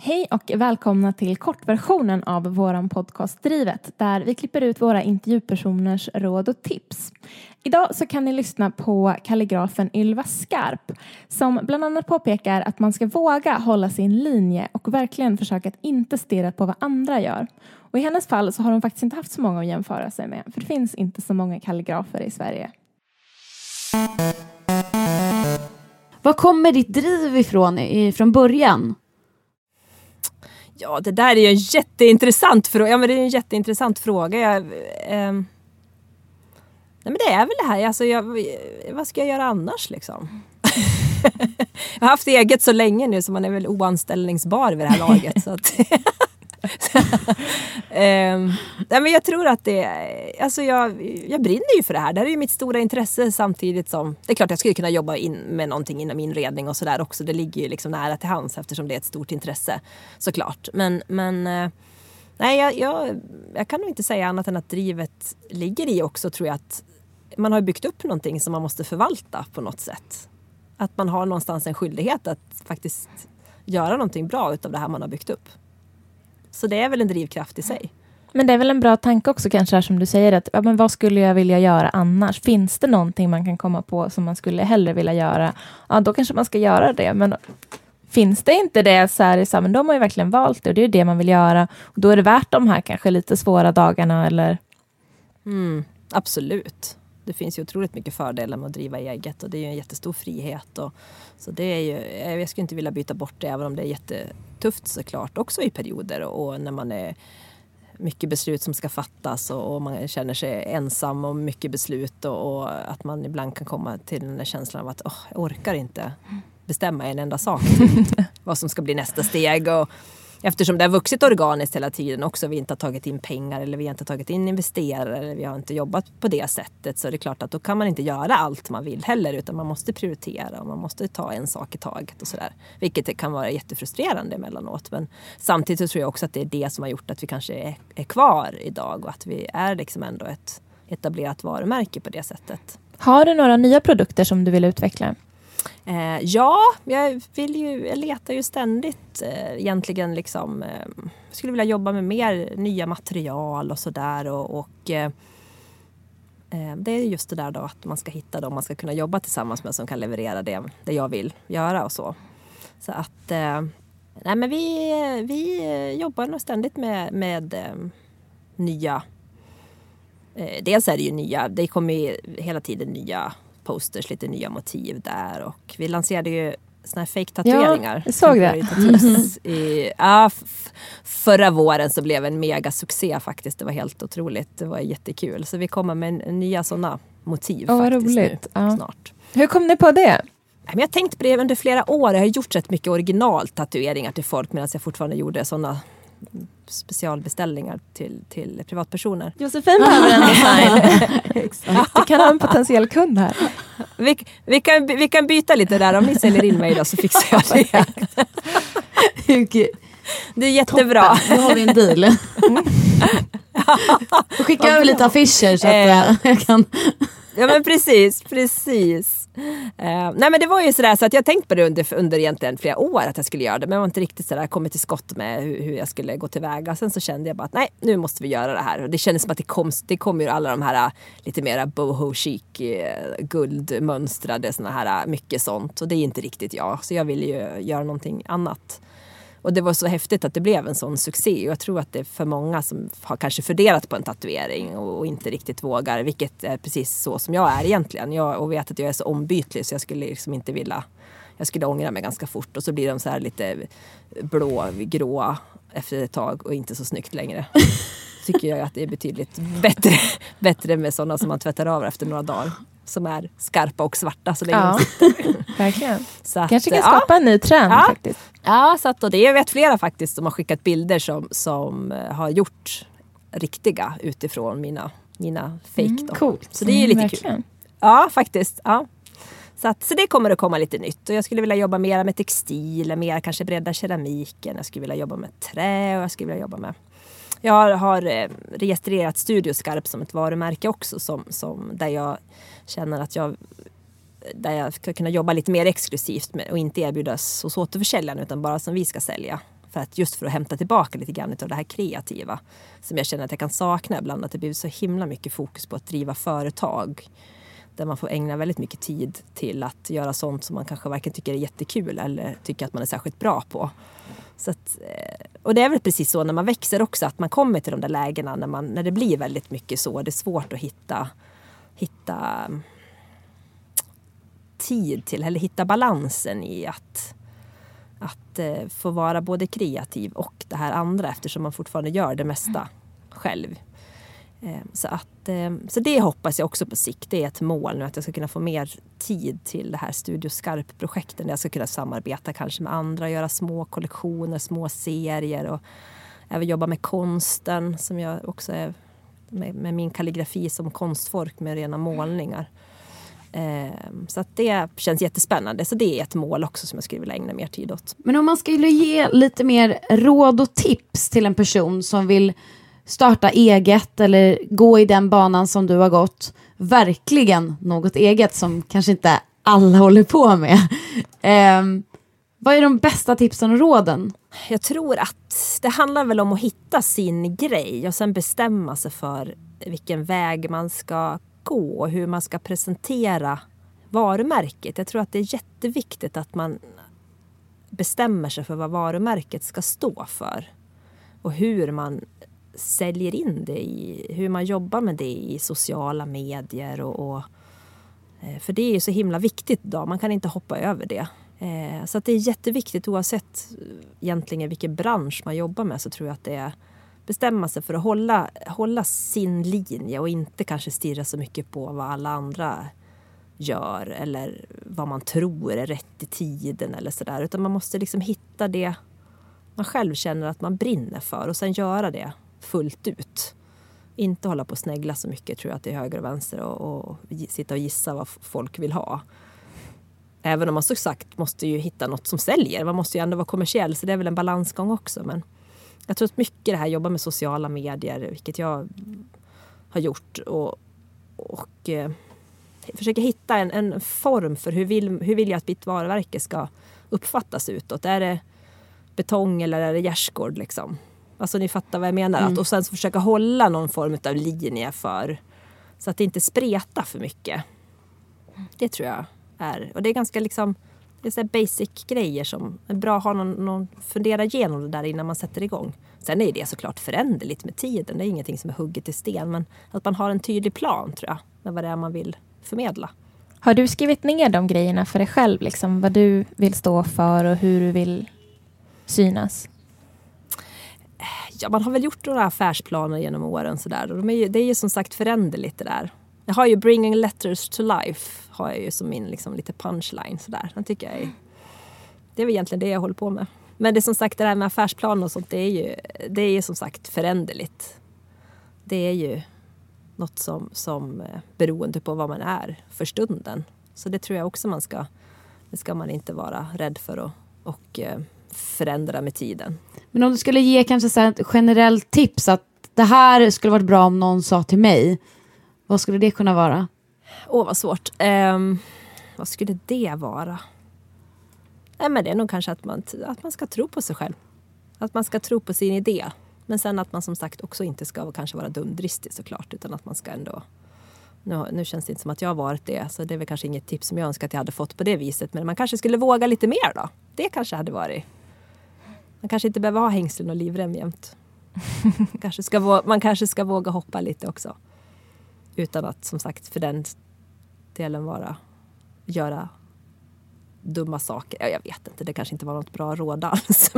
Hej och välkomna till kortversionen av vår podcast Drivet där vi klipper ut våra intervjupersoners råd och tips. Idag så kan ni lyssna på kalligrafen Ylva Skarp som bland annat påpekar att man ska våga hålla sin linje och verkligen försöka att inte stirra på vad andra gör. Och i hennes fall så har hon faktiskt inte haft så många att jämföra sig med för det finns inte så många kalligrafer i Sverige. Var kommer ditt driv ifrån från början? Ja, det där är ju en jätteintressant fråga. Ja, men det är en jätteintressant fråga. Jag, eh, nej, men det är väl det här, alltså, jag, vad ska jag göra annars liksom? jag har haft eget så länge nu så man är väl oanställningsbar vid det här laget. så att um, nej, men jag tror att det alltså jag, jag brinner ju för det här. Det här är ju mitt stora intresse samtidigt som det är klart jag skulle kunna jobba in med någonting inom inredning och sådär också. Det ligger ju liksom nära till hands eftersom det är ett stort intresse såklart. Men, men eh, nej, jag, jag, jag kan nog inte säga annat än att drivet ligger i också tror jag att man har byggt upp någonting som man måste förvalta på något sätt. Att man har någonstans en skyldighet att faktiskt göra någonting bra utav det här man har byggt upp. Så det är väl en drivkraft i sig. Men det är väl en bra tanke också kanske här som du säger att ja, men vad skulle jag vilja göra annars? Finns det någonting man kan komma på som man skulle hellre vilja göra? Ja, då kanske man ska göra det. Men finns det inte det så är det så men då har man ju verkligen valt det och det är det man vill göra. Och då är det värt de här kanske lite svåra dagarna eller? Mm, absolut. Det finns ju otroligt mycket fördelar med att driva eget och det är ju en jättestor frihet. Och, så det är ju, jag skulle inte vilja byta bort det även om det är jättetufft såklart också i perioder och när man är mycket beslut som ska fattas och, man känner sig ensam och mycket beslut och, och, att man ibland kan komma till den där känslan av att oh, jag orkar inte bestämma en enda sak. vad som ska bli nästa steg. Och, Eftersom det har vuxit organiskt hela tiden också. Vi inte har tagit in pengar eller vi har inte tagit in investerare eller vi har inte jobbat på det sättet. Så det är klart att då kan man inte göra allt man vill heller utan man måste prioritera och man måste ta en sak i taget och sådär. Vilket kan vara jättefrustrerande emellanåt. Men samtidigt tror jag också att det är det som har gjort att vi kanske är, är kvar idag och att vi är liksom ändå ett etablerat varumärke på det sättet. Har du några nya produkter som du vill utveckla? Eh, ja, jag, vill ju, jag letar ju ständigt eh, egentligen liksom. Eh, skulle vilja jobba med mer nya material och sådär och, och eh, eh det är just det där då att man ska hitta dem man ska kunna jobba tillsammans med som kan leverera det, det jag vill göra och så. Så att eh, nej men vi, vi jobbar nog ständigt med, med eh, nya eh, Dels är det ju nya, det kommer ju hela tiden nya posters, lite nya motiv där och vi lanserade ju såna här fake-tatueringar. Ja, jag såg det. I, ja, förra våren så blev en megasuccé faktiskt. Det var helt otroligt. Det var jättekul. Så vi kommer med nya sådana motiv oh, faktiskt roligt. nu ja. snart. Hur kom ni på det? Jag har tänkt på det under flera år. Jag har gjort rätt mycket originaltatueringar till folk medan jag fortfarande gjorde sådana specialbeställningar till, till privatpersoner. Josefin behöver en design. Du kan ha en potentiell kund här. Vi, vi, kan, vi kan byta lite där. Om ni säljer in mig då så fixar jag det. Det är jättebra. Toppen. Nu har vi en deal. Skicka över lite affischer så att eh, jag kan... Ja men precis, precis. Uh, nej men det var ju sådär så att jag tänkt på det under, under egentligen flera år att jag skulle göra det. Men jag var inte riktigt sådär kommit till skott med hur, hur jag skulle gå tillväga. Sen så kände jag bara att nej, nu måste vi göra det här. Och det kändes som att det kom, det kom ju alla de här eh, lite mera boho chic, eh, guldmönstrade sådana här, mycket sånt. Och det är inte riktigt jag. Så jag ville ju göra någonting annat. Och det var så häftigt att det blev en sån succé. Jag tror att det är för många som har kanske funderat på en tatuering och, och inte riktigt vågar. Vilket är precis så som jag är egentligen. Jag och vet att jag är så ombytlig så jag skulle liksom inte vilja jag skulle ångra mig ganska fort och så blir de så här lite blå, gråa efter ett tag och inte så snyggt längre. Tycker jag att det är betydligt bättre, bättre med sådana som man tvättar av efter några dagar som är skarpa och svarta så länge Ja. de. Verkligen. Så att, Kanske kan ja. skapa en ny trend Ja. faktiskt. Ja, så att, och det, jag vet flera faktiskt som har skickat bilder som, som eh, har gjort riktiga utifrån mina, mina fake. Då. Coolt. Så det är ju lite Mm, kul. Ja, faktiskt. Ja. Så, att, så det kommer att komma lite nytt. Och jag skulle vilja jobba mer med textil, mer kanske bredda keramiken. Jag skulle vilja jobba med trä och jag skulle vilja jobba med... Jag har, eh, registrerat Studio Skarp som ett varumärke också som, som, där jag känner att jag där jag ska kunna jobba lite mer exklusivt med, och inte erbjudas hos återförsäljaren utan bara som vi ska sälja. För att, just för att hämta tillbaka lite grann av det här kreativa som jag känner att jag kan sakna ibland. Att det blir så himla mycket fokus på att driva företag där man får ägna väldigt mycket tid till att göra sånt som man kanske varken tycker är jättekul eller tycker att man är särskilt bra på. Så att, eh, och det är väl precis så när man växer också att man kommer till de där lägena när, man, när det blir väldigt mycket så. Det är svårt att hitta, hitta mm, tid till eller hitta balansen i att, att eh, få vara både kreativ och det här andra eftersom man fortfarande gör det mesta själv. Eh, så, att, eh, så det hoppas jag också på sikt. Det är ett mål nu att jag ska kunna få mer tid till det här Studio Skarp-projekten. Där jag ska kunna samarbeta kanske med andra, göra små kollektioner, små serier och även jobba med konsten som jag också är med, med min kalligrafi som konstfork med rena målningar. Eh, så att det känns jättespännande. Så det är ett mål också som jag skulle vilja ägna mer tid åt. Men om man skulle ge lite mer råd och tips till en person som vill starta eget eller gå i den banan som du har gått, verkligen något eget som kanske inte alla håller på med. Eh, vad är de bästa tipsen och råden? Jag tror att det handlar väl om att hitta sin grej och sen bestämma sig för vilken väg man ska gå och hur man ska presentera varumärket. Jag tror att det är jätteviktigt att man bestämmer sig för vad varumärket ska stå för. Och hur man säljer in det i, hur man jobbar med det i sociala medier och, och eh, för det är ju så himla viktigt idag, man kan inte hoppa över det. Eh, så att det är jätteviktigt oavsett eh, egentligen vilken bransch man jobbar med så tror jag att det är bestämma sig för att hålla, hålla sin linje och inte kanske stirra så mycket på vad alla andra gör eller vad man tror är rätt i tiden eller sådär. Utan man måste liksom hitta det man själv känner att man brinner för och sen göra det fullt ut. Inte hålla på och snegla så mycket tror jag till höger och vänster och, och sitta och gissa vad folk vill ha. Även om man så sagt måste ju hitta något som säljer. Man måste ju ändå vara kommersiell så det är väl en balansgång också. Men jag tror att mycket det här jobba med sociala medier, vilket jag har gjort och, och eh, försöka hitta en, en form för hur vill, hur vill jag att mitt varumärke ska uppfattas utåt. Är det betong eller är det gärdsgård liksom? Alltså ni fattar vad jag menar. Att, och sen så försöka hålla någon form av linje för så att det inte spretar för mycket. Det tror jag är, och det är ganska liksom det är så basic grejer som är bra att ha någon, någon, fundera igenom det där innan man sätter igång. Sen är det såklart föränderligt med tiden. Det är ingenting som är hugget i sten. Men att man har en tydlig plan tror jag. Med vad det är man vill förmedla. Har du skrivit ner de grejerna för dig själv? Liksom, vad du vill stå för och hur du vill synas? Ja, man har väl gjort några affärsplaner genom åren. Så där. Och de är ju, det är ju som sagt föränderligt det där. Jag har ju Bringing Letters to Life har jag ju som min liksom, lite punchline. Så där. Den tycker jag är, det är väl egentligen det jag håller på med. Men det är som sagt det där med affärsplaner och sånt. Det är ju, det är ju som sagt föränderligt. Det är ju något som, som eh, beroende på vad man är för stunden. Så det tror jag också man ska, det ska man inte vara rädd för att och, eh, förändra med tiden. Men om du skulle ge kanske så ett generellt tips att det här skulle varit bra om någon sa till mig. Vad skulle det kunna vara? Åh, vad svårt. Ehm, vad skulle det vara? Nej, men det är nog kanske att man, att man ska tro på sig själv. Att man ska tro på sin idé. Men sen att man som sagt också inte ska kanske vara dumdristig såklart. Utan att man ska ändå... Nu, nu känns det inte som att jag har varit det. Så det är väl kanske inget tips som jag önskar att jag hade fått på det viset. Men man kanske skulle våga lite mer då. Det kanske hade varit... Man kanske inte behöver ha hängslen och livrem jämt. kanske ska, vå- man kanske ska våga hoppa lite också. Utan att som sagt för den delen vara... Göra dumma saker. Ja, jag vet inte, det kanske inte var något bra råd alls.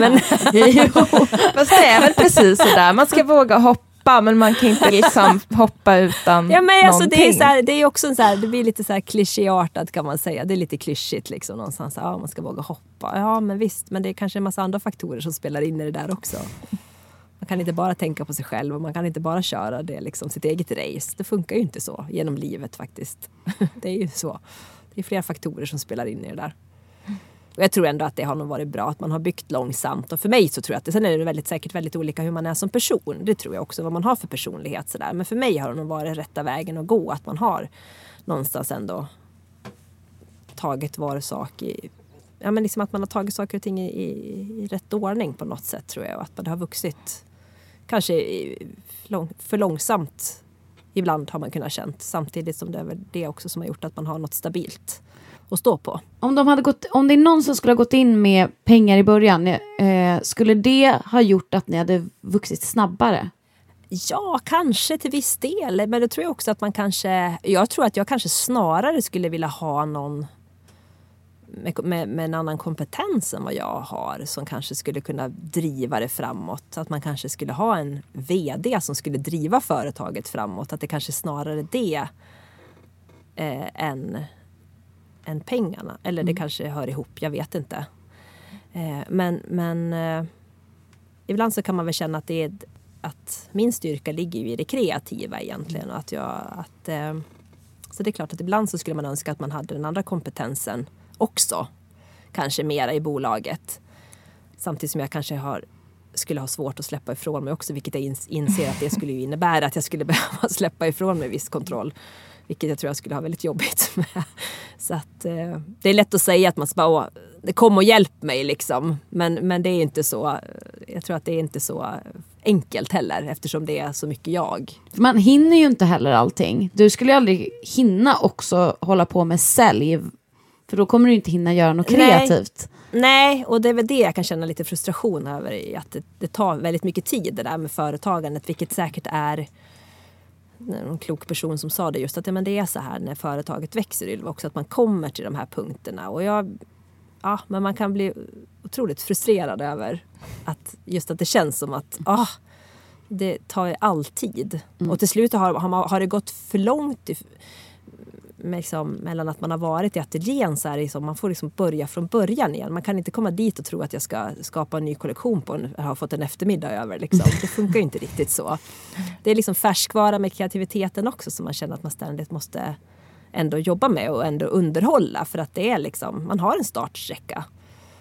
men, Fast det är väl precis sådär, man ska våga hoppa men man kan inte liksom hoppa utan Ja men alltså det är, någonting. så här, det är också en så här, det blir lite så här klichéartat kan man säga. Det är lite klyschigt liksom någonstans. Ja, man ska våga hoppa. Ja men visst, men det är kanske en massa andra faktorer som spelar in i det där också. Man kan inte bara tänka på sig själv och man kan inte bara köra det liksom, sitt eget race. Det funkar ju inte så genom livet faktiskt. Det är ju så. Det är flera faktorer som spelar in i det där. Och jag tror ändå att det har nog varit bra att man har byggt långsamt. Och för mig så tror jag att det, sen är det väldigt säkert väldigt olika hur man är som person. Det tror jag också, vad man har för personlighet sådär. Men för mig har det nog varit rätta vägen att gå. Att man har någonstans ändå tagit var sak i... Ja men liksom att man har tagit saker och ting i, i, i rätt ordning på något sätt tror jag. Och att det har vuxit kanske i, lång, för långsamt ibland har man kunnat känt. Samtidigt som det är väl det också som har gjort att man har något stabilt att stå på. Om, de hade gått, om det är någon som skulle ha gått in med pengar i början, eh, skulle det ha gjort att ni hade vuxit snabbare? Ja, kanske till viss del. Men då tror jag också att man kanske... Jag tror att jag kanske snarare skulle vilja ha någon med, med, med en annan kompetens än vad jag har som kanske skulle kunna driva det framåt. Att man kanske skulle ha en VD som skulle driva företaget framåt. Att det kanske snarare är det eh, än, än pengarna. Eller det kanske hör ihop, jag vet inte. Eh, men men eh, ibland så kan man väl känna att det är att min styrka ligger i det kreativa egentligen. Och att jag, att, eh, så det är klart att ibland så skulle man önska att man hade den andra kompetensen också. Kanske mera i bolaget. Samtidigt som jag kanske har, skulle ha svårt att släppa ifrån mig också. Vilket jag ins- inser att det skulle innebära att jag skulle behöva släppa ifrån mig viss kontroll. Vilket jag tror jag skulle ha väldigt jobbigt med. Så att eh, det är lätt att säga att man ska bara, "Åh, det kom och hjälp mig liksom. Men, men det är inte så, jag tror att det är inte så enkelt heller eftersom det är så mycket jag. Man hinner ju inte heller allting. Du skulle aldrig hinna också hålla på med sälj. För då kommer du inte hinna göra något Nej. kreativt. Nej, och det är väl det jag kan känna lite frustration över. Att det, det tar väldigt mycket tid det där med företagandet. Vilket säkert är en klok person som sa det just att ja, men det är så här när företaget växer Ylva också. Att man kommer till de här punkterna. Och jag, ja, men man kan bli otroligt frustrerad över att just att det känns som att ah, det tar all tid. Och till slut har, har, man, har det gått för långt liksom, mellan att man har varit i ateljén så här, liksom, man får liksom börja från början igen. Man kan inte komma dit och tro att jag ska skapa en ny kollektion på en, har fått en eftermiddag över. Liksom. Det funkar ju inte riktigt så. Det är liksom färskvara med kreativiteten också som man känner att man ständigt måste ändå jobba med och ändå underhålla för att det är liksom, man har en startsträcka.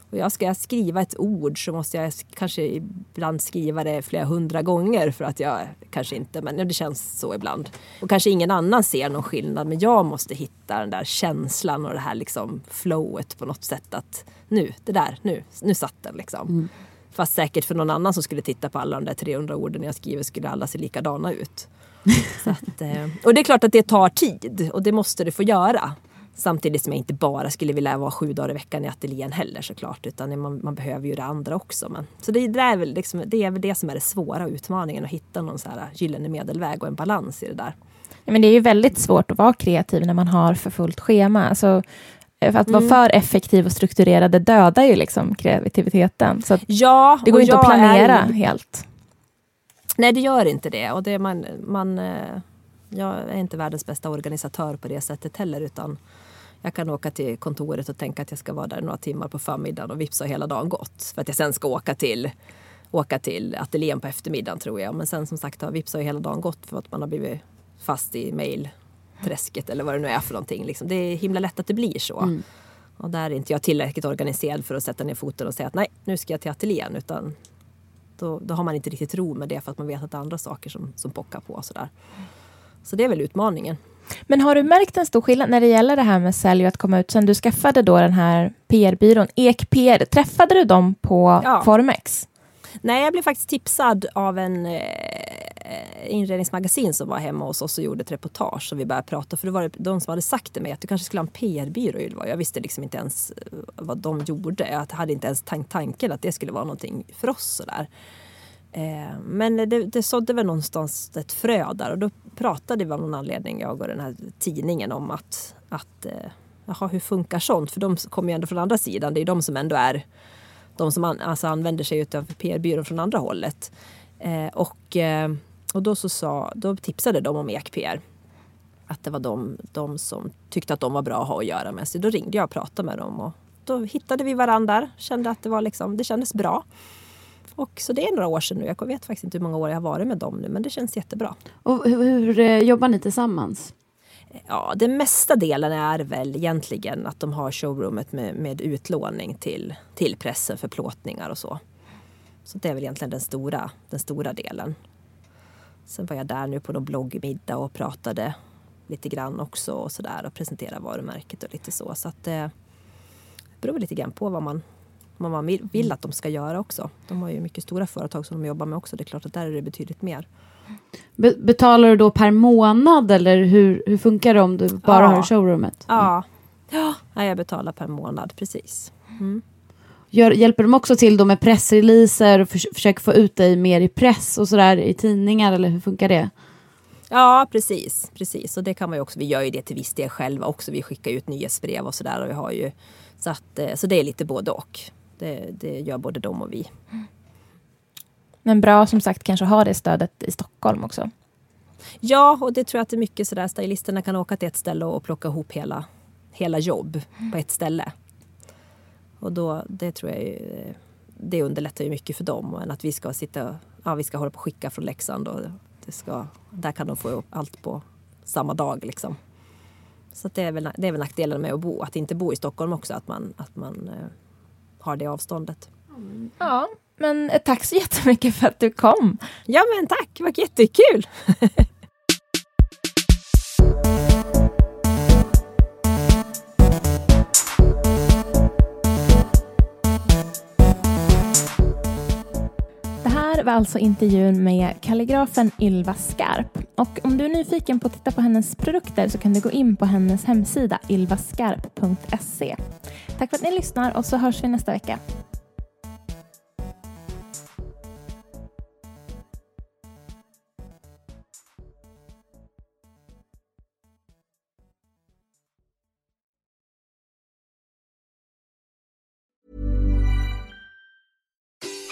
Och jag ska skriva ett ord så måste jag kanske ibland skriva det flera hundra gånger för att jag kanske inte, men det känns så ibland. Och kanske ingen annan ser någon skillnad men jag måste hitta den där känslan och det här liksom flowet på något sätt att nu, det där, nu, nu satt den liksom. Fast säkert för någon annan som skulle titta på alla de där 300 orden jag skriver skulle alla se likadana ut. Att, eh, och det är klart att det tar tid och det måste det få göra. Samtidigt som jag inte bara skulle vilja vara sju dagar i veckan i ateljén heller såklart. Utan man, man behöver ju det andra också. Men, så det, det, är väl liksom, det är väl det som är det svåra utmaningen. Att hitta någon så här gyllene medelväg och en balans i det där. Ja, Men det är ju väldigt svårt att vara kreativ när man har för fullt schema. Alltså, att vara Mm. för effektiv och strukturerad det dödar ju liksom kreativiteten. Så Ja, det går inte att planera Är, helt. nej, det gör inte det. Och det man, man, eh, jag är inte världens bästa organisatör på det sättet heller. Utan jag kan åka till kontoret och tänka att jag ska vara där några timmar på förmiddagen och vips har hela dagen gått. För att jag sen ska åka till, åka till ateljén på eftermiddagen tror jag. Men sen som sagt har vips har hela dagen gått för att man har blivit fast i mailträsket eller vad det nu är för någonting. Liksom. Det är himla lätt att det blir så. Och där är inte jag tillräckligt organiserad för att sätta ner foten och säga att nej, nu ska jag till ateljén. Utan då, då har man inte riktigt ro med det för att man vet att det är andra saker som, som pockar på. Sådär. Så det är väl utmaningen. Men har du märkt en stor skillnad när det gäller det här med sälj och att komma ut sen du skaffade då den här PR-byrån, Ek PR, träffade du dem på Ja. Formex? Nej, jag blev faktiskt tipsad av en eh, inredningsmagasin som var hemma hos oss och gjorde ett reportage. Och vi började prata, för det var det de som hade sagt till mig att du kanske skulle ha en PR-byrå Ylva. Jag visste liksom inte ens eh, vad de gjorde. Jag hade inte ens tank tanken att det skulle vara någonting för oss sådär. Eh, men det, det sådde väl någonstans ett frö där och då pratade vi av någon anledning, jag och den här tidningen, om att, att eh, jaha, hur funkar sånt? För de kommer ju ändå från andra sidan. Det är de som ändå är de som an, alltså använder sig av PR-byrån från andra hållet. Eh, och, eh, och då, så sa, då tipsade de om EkPR. Att det var de, de som tyckte att de var bra att ha att göra med. Så då ringde jag och pratade med dem. Och då hittade vi varandra. Kände att det, var liksom, det kändes bra. Och så det är några år sedan nu. Jag vet faktiskt inte hur många år jag har varit med dem nu. Men det känns jättebra. Och hur, hur eh, jobbar ni tillsammans? Ja, den mesta delen är väl egentligen att de har showroomet med, med utlåning till, till pressen för plåtningar och så. Så det är väl egentligen den stora, den stora delen. Sen var jag där nu på någon bloggmiddag och pratade lite grann också och sådär och presenterade varumärket och lite så. Så att det beror lite grann på vad man, vad man vill- vill att de ska göra också. De har ju mycket stora företag som de jobbar med också. Det är klart att där är det betydligt mer. Be- betalar du då per månad eller hur, hur funkar det om du bara Ja. har showroomet? Ja, ja jag betalar per månad, precis. Gör, hjälper de också till då med pressreleaser och förs- försöker få ut dig mer i press och sådär i tidningar eller hur funkar det? Ja, precis. precis. Och det kan man också, vi gör ju det till viss del själva också. Vi skickar ut nyhetsbrev och sådär. Så, att, eh, så det är lite både och. Det, det gör både de och vi. Men bra som sagt kanske ha det stödet i Stockholm också. Ja, och det tror jag att det är mycket sådär. Stylisterna kan åka till ett ställe och plocka ihop hela, hela jobb på ett ställe. Och då, det tror jag ju, det underlättar ju mycket för dem. Än att vi ska sitta, ja vi ska hålla på och skicka från Leksand. Och det ska, där kan de få upp allt på samma dag liksom. Så det, är väl, det är väl nackdelen med att bo, att inte bo i Stockholm också. Att man, att man eh, har det avståndet. Ja, men tack så jättemycket för att du kom. Ja men tack, det var jättekul! var alltså intervjun med kalligrafen Ylva Skarp. Och om du är nyfiken på att titta på hennes produkter så kan du gå in på hennes hemsida ylvaskarp.se. Tack för att ni lyssnar och så hörs vi nästa vecka.